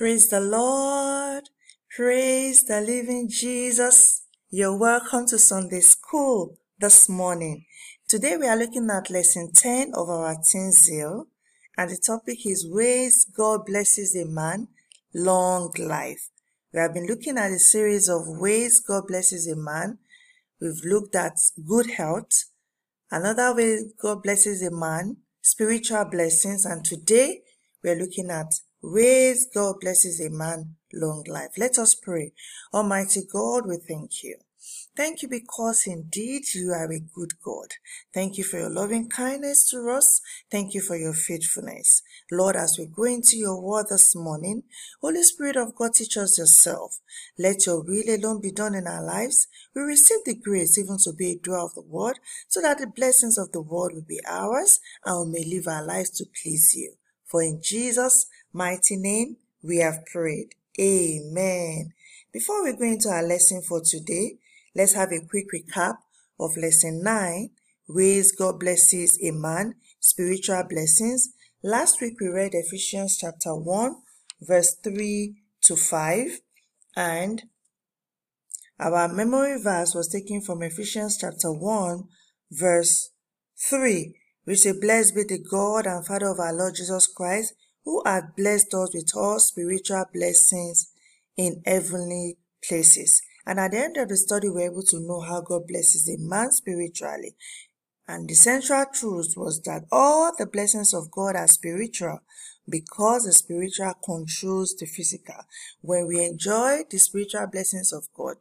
Praise the Lord. Praise the living Jesus. You're welcome to Sunday School this morning. Today we are looking at lesson 10 of our Teen Zeal, and the topic is Ways God Blesses a Man, Long Life. We have been looking at a series of ways God blesses a man. We've looked at good health, another way God blesses a man, spiritual blessings, and today we're looking at ways God blesses a man long life. Let us pray. Almighty God, we thank you. Thank you because indeed you are a good God. Thank you for your loving kindness to us. Thank you for your faithfulness. Lord, as we go into your word this morning, Holy Spirit of God, teach us yourself. Let your will alone be done in our lives. We receive the grace even to be a doer of the word so that the blessings of the word will be ours and we may live our lives to please you. For in Jesus' mighty name we have prayed. Amen. Before we go into our lesson for today, let's have a quick recap of lesson 9 Ways God blesses a man, spiritual blessings. Last week we read Ephesians chapter 1, verse 3 to 5, and our memory verse was taken from Ephesians chapter 1, verse 3 we say, Blessed be the God and Father of our Lord Jesus Christ, who hath blessed us with all spiritual blessings in heavenly places. And at the end of the study, we're able to know how God blesses a man spiritually. And the central truth was that all the blessings of God are spiritual because the spiritual controls the physical. When we enjoy the spiritual blessings of God,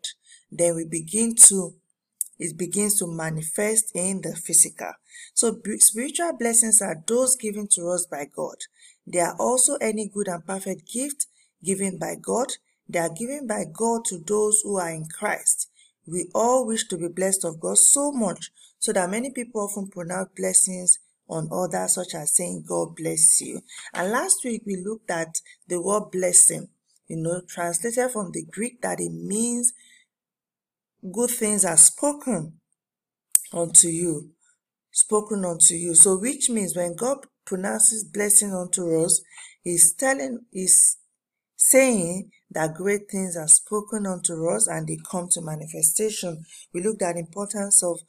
then we begin to it begins to manifest in the physical. So spiritual blessings are those given to us by God. They are also any good and perfect gift given by God. They are given by God to those who are in Christ. We all wish to be blessed of God so much so that many people often pronounce blessings on others, such as saying, God bless you. And last week we looked at the word blessing, you know, translated from the Greek that it means good things are spoken unto you. Spoken unto you. So, which means when God pronounces blessing unto us, He's telling, He's saying that great things are spoken unto us and they come to manifestation. We looked at importance of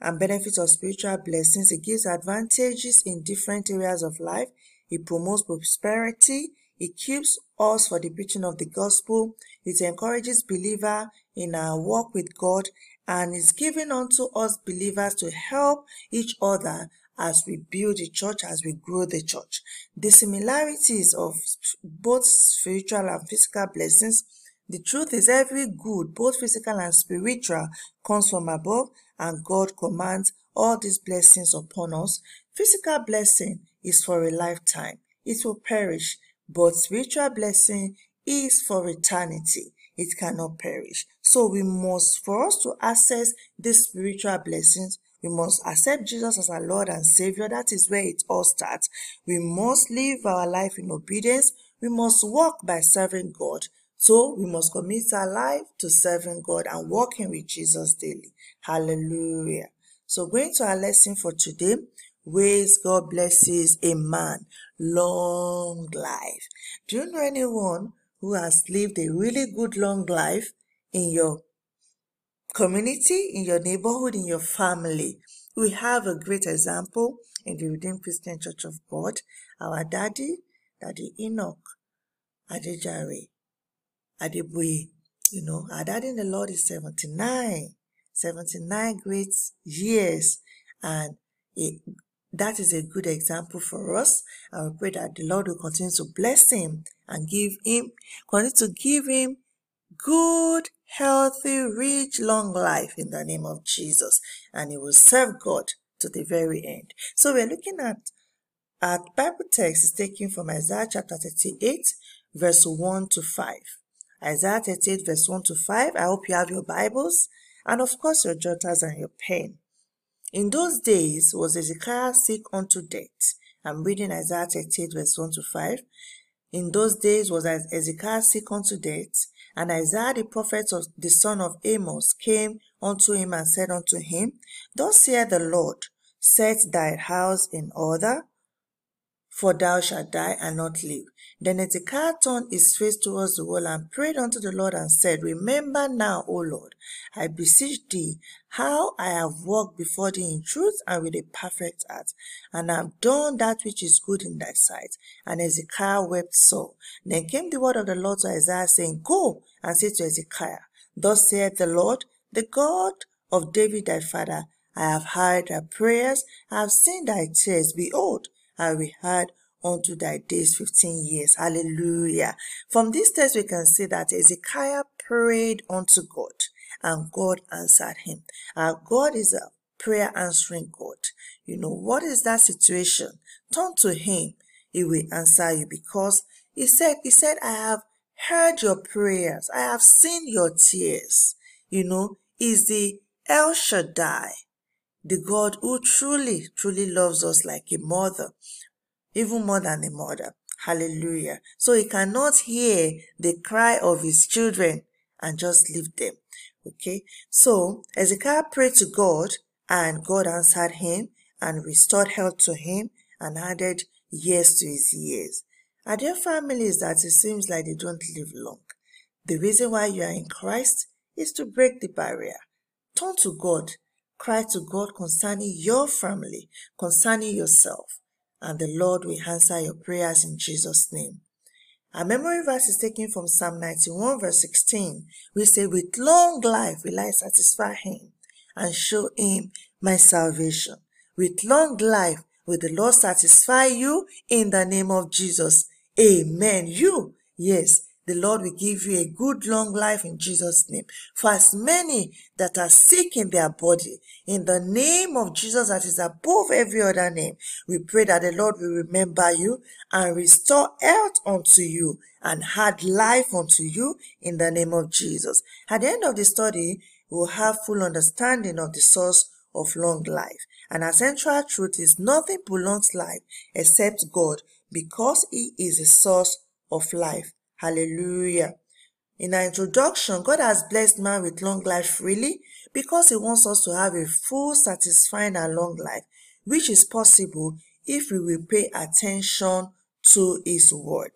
and benefits of spiritual blessings. It gives advantages in different areas of life. It promotes prosperity. It keeps us for the preaching of the gospel. It encourages believer in our walk with God and is given unto us believers to help each other as we build the church, as we grow the church. The similarities of both spiritual and physical blessings the truth is, every good, both physical and spiritual, comes from above, and God commands all these blessings upon us. Physical blessing is for a lifetime, it will perish, but spiritual blessing is for eternity. It cannot perish. So we must, for us to access these spiritual blessings, we must accept Jesus as our Lord and Savior. That is where it all starts. We must live our life in obedience. We must walk by serving God. So we must commit our life to serving God and walking with Jesus daily. Hallelujah. So going to our lesson for today, ways God blesses a man, long life. Do you know anyone who has lived a really good long life in your community, in your neighborhood, in your family? We have a great example in the Redeemed Christian Church of God. Our daddy, Daddy Enoch Adejare Adeboye, you know, our daddy in the Lord is 79, 79 great years. And it, that is a good example for us. And we pray that the Lord will continue to bless him and give him, continue to give him good, healthy, rich, long life in the name of Jesus. And he will serve God to the very end. So we're looking at our Bible text is taken from Isaiah chapter 38, verse 1 to 5. Isaiah 38, verse 1 to 5. I hope you have your Bibles and, of course, your jotters and your pen. In those days was Hezekiah sick unto death. I'm reading Isaiah 38, verse 1 to 5. In those days was Hezekiah sick unto death, and Isaiah the prophet of the son of Amos came unto him and said unto him, Thus saith the Lord, Set thy house in order, for thou shalt die and not live. Then Hezekiah turned his face towards the wall and prayed unto the Lord and said, Remember now, O Lord, I beseech thee, how I have walked before thee in truth and with a perfect heart, and have done that which is good in thy sight. And Hezekiah wept sore. Then came the word of the Lord to Isaiah, saying, Go and say to Hezekiah, Thus saith the Lord, the God of David thy father, I have heard thy prayers, I have seen thy tears. Behold, I will add unto thy days 15 years. Hallelujah. From this text, we can see that Hezekiah prayed unto God and God answered him. Our God is a prayer answering God. You know, what is that situation? Turn to him. He will answer you because he said, he said, I have heard your prayers. I have seen your tears. You know, is the El Shaddai, the God who truly, truly loves us like a mother, even more than a mother. Hallelujah. So he cannot hear the cry of his children and just leave them. Okay. So Hezekiah prayed to God and God answered him and restored health to him and added years to his years. Are there families that it seems like they don't live long? The reason why you are in Christ is to break the barrier. Turn to God Cry to God concerning your family, concerning yourself, and the Lord will answer your prayers in Jesus' name. Our memory verse is taken from Psalm 91, verse 16. We say, With long life will I satisfy him and show him my salvation. With long life will the Lord satisfy you in the name of Jesus. Amen. You, yes, the Lord will give you a good long life in Jesus' name. For as many that are sick in their body, in the name of Jesus that is above every other name, we pray that the Lord will remember you and restore health unto you and add life unto you in the name of Jesus. At the end of the study, we'll have full understanding of the source of long life. And our central truth is nothing prolongs life except God because He is the source of life. Hallelujah. In our introduction, God has blessed man with long life freely because He wants us to have a full, satisfying, and long life, which is possible if we will pay attention to His word.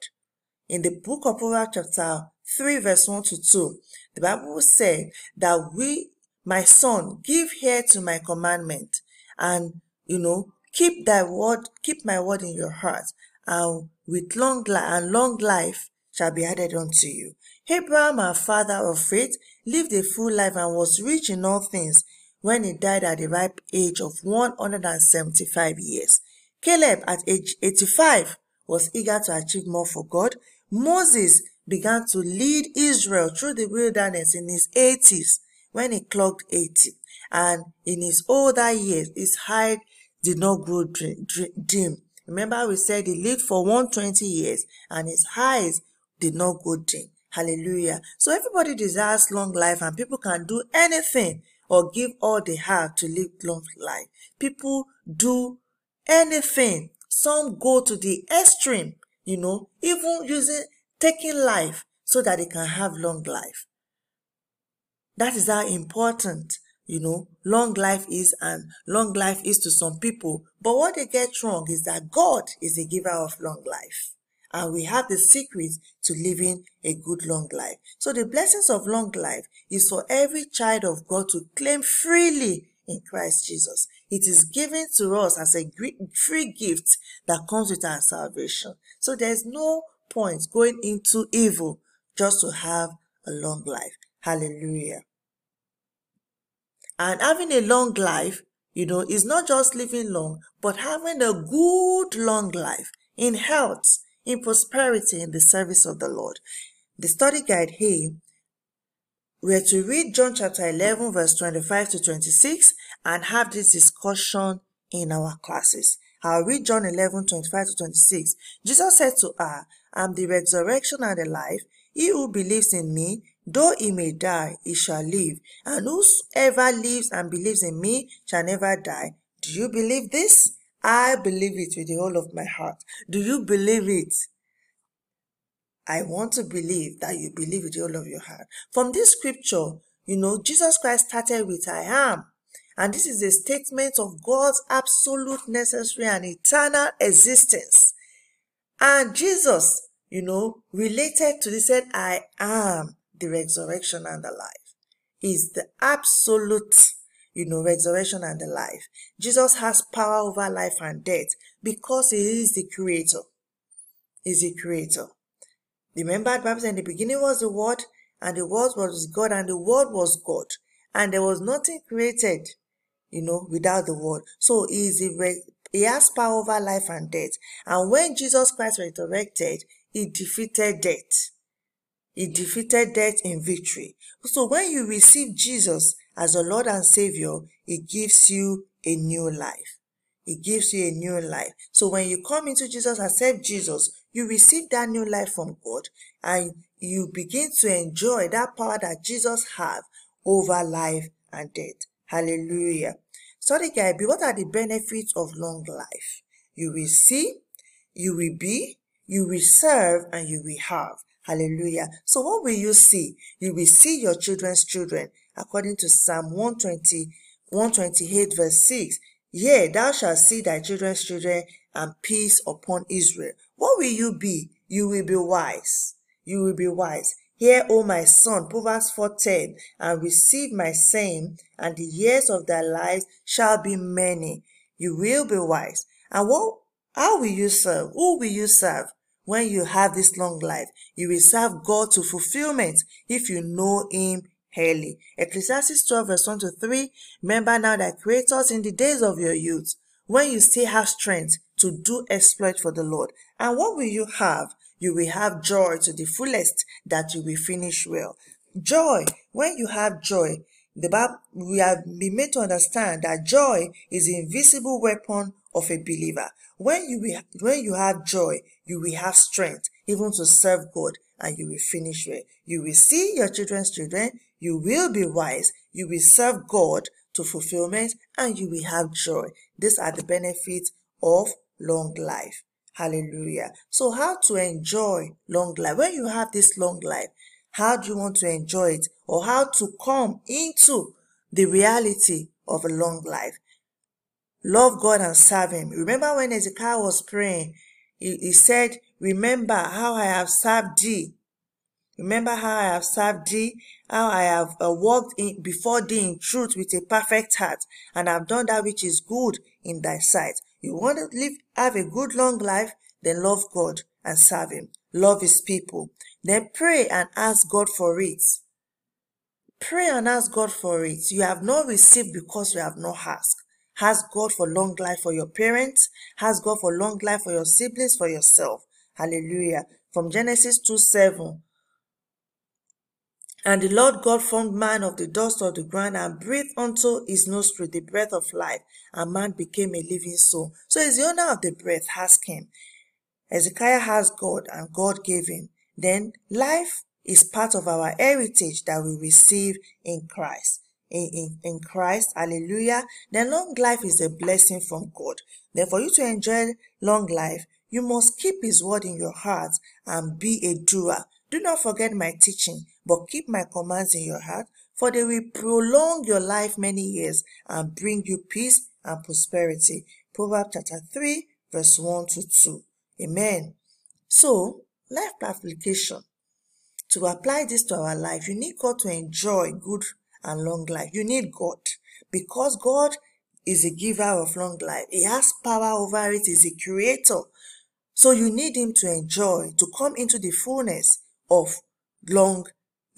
In the book of Proverbs, chapter 3, verse 1 to 2, the Bible said that we, my son, give ear to my commandment and, you know, keep thy word, keep my word in your heart, and with long life and long life shall be added unto you. Abraham, our father of faith, lived a full life and was rich in all things when he died at the ripe age of 175 years. Caleb, at age 85, was eager to achieve more for God. Moses began to lead Israel through the wilderness in his 80s when he clocked 80. And in his older years, his height did not grow dim. Remember, we said he lived for 120 years and his eyes did not go dim. Hallelujah. So everybody desires long life and people can do anything or give all they have to live long life. People do anything. Some go to the extreme, you know, even using taking life so that they can have long life. That is how important, you know, long life is and long life is to some people. But what they get wrong is that God is the giver of long life and we have the secret to living a good long life. So the blessings of long life is for every child of God to claim freely in Christ Jesus. It is given to us as a free gift that comes with our salvation. So there's no point going into evil just to have a long life. Hallelujah. And having a long life, you know, is not just living long, but having a good long life in health, in prosperity in the service of the Lord. The study guide here, we are to read John chapter 11, verse 25 to 26, and have this discussion in our classes. I'll read John 11, 25 to 26. Jesus said to her, I'm the resurrection and the life. He who believes in me, though he may die, he shall live. And whosoever lives and believes in me shall never die. Do you believe this? I believe it with the whole of my heart. Do you believe it? I want to believe that you believe with the whole of your heart. From this scripture, you know, Jesus Christ started with I am. And this is a statement of God's absolute necessary and eternal existence. And Jesus, you know, related to this said, I am the resurrection and the life. Is the absolute, you know, resurrection and the life. Jesus has power over life and death because he is the creator. Is the creator. Remember, the Bible said in the beginning was the word, and the word was God, and the word was God. And there was nothing created, you know, without the word. So he is the he has power over life and death. And when Jesus Christ resurrected, he defeated death. He defeated death in victory. So when you receive Jesus as your Lord and Savior, it gives you a new life. It gives you a new life. So when you come into Jesus, accept Jesus, you receive that new life from God and you begin to enjoy that power that Jesus have over life and death. Hallelujah. Guide B. What are the benefits of long life? You will see, you will be, you will serve, and you will have. Hallelujah. So what will you see? You will see your children's children, according to Psalm 120, 128 verse 6. Yea, thou shalt see thy children's children and peace upon Israel. What will you be? You will be wise. You will be wise. Hear, O my son, Proverbs 4.10, and receive my saying, and the years of thy life shall be many. You will be wise. And what, how will you serve? Who will you serve? When you have this long life, you will serve God to fulfillment if you know Him early. Ecclesiastes 12 verse 1 to 3. Remember now that creators in the days of your youth, when you still have strength to do exploit for the Lord. And what will you have? you will have joy to the fullest that you will finish well. Joy, when you have joy, the Bible, we have been made to understand that joy is the invisible weapon of a believer. When you will, when you have joy, you will have strength even to serve God and you will finish well. You will see your children's children, you will be wise, you will serve God to fulfillment and you will have joy. These are the benefits of long life. Hallelujah. So how to enjoy long life? When you have this long life, how do you want to enjoy it? Or how to come into the reality of a long life? Love God and serve Him. Remember when Ezekiel was praying, he, he said, Remember how I have served thee. Remember how I have served thee, how I have uh, walked in, before thee in truth with a perfect heart, and have done that which is good in thy sight. You want to live, have a good long life, then love God and serve Him. Love His people. Then pray and ask God for it. Pray and ask God for it. You have not received because you have not asked. Ask God for long life for your parents. Ask God for long life for your siblings, for yourself. Hallelujah. From Genesis 2 7. And the Lord God formed man of the dust of the ground and breathed unto his nostril the breath of life, and man became a living soul. So is the owner of the breath, ask him. Hezekiah has God, and God gave him. Then life is part of our heritage that we receive in Christ. In, in, in Christ, hallelujah. Then long life is a blessing from God. Then for you to enjoy long life, you must keep his word in your heart and be a doer. Do not forget my teaching, but keep my commands in your heart, for they will prolong your life many years and bring you peace and prosperity. Proverbs chapter 3, verse 1 to 2. Amen. So, life application. To apply this to our life, you need God to enjoy good and long life. You need God because God is a giver of long life. He has power over it. He's a creator. So you need him to enjoy, to come into the fullness of long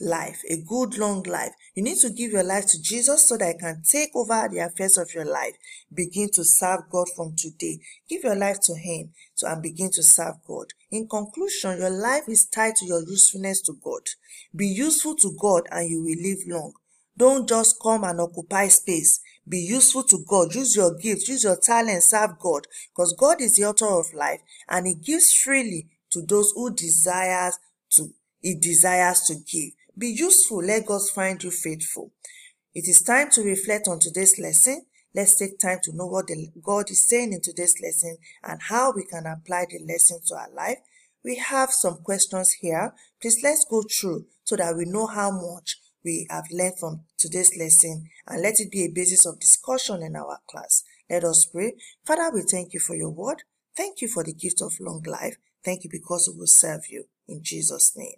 life, a good long life. You need to give your life to Jesus so that He can take over the affairs of your life. Begin to serve God from today. Give your life to Him so and begin to serve God. In conclusion, your life is tied to your usefulness to God. Be useful to God and you will live long. Don't just come and occupy space. Be useful to God. Use your gifts, use your talent, serve God. Because God is the author of life and He gives freely to those who desires to He desires to give. Be useful. Let God find you faithful. It is time to reflect on today's lesson. Let's take time to know what the, God is saying in today's lesson and how we can apply the lesson to our life. We have some questions here. Please let's go through so that we know how much we have learned from today's lesson and let it be a basis of discussion in our class. Let us pray. Father, we thank you for your word. Thank you for the gift of long life. Thank you because we will serve you. In Jesus' name.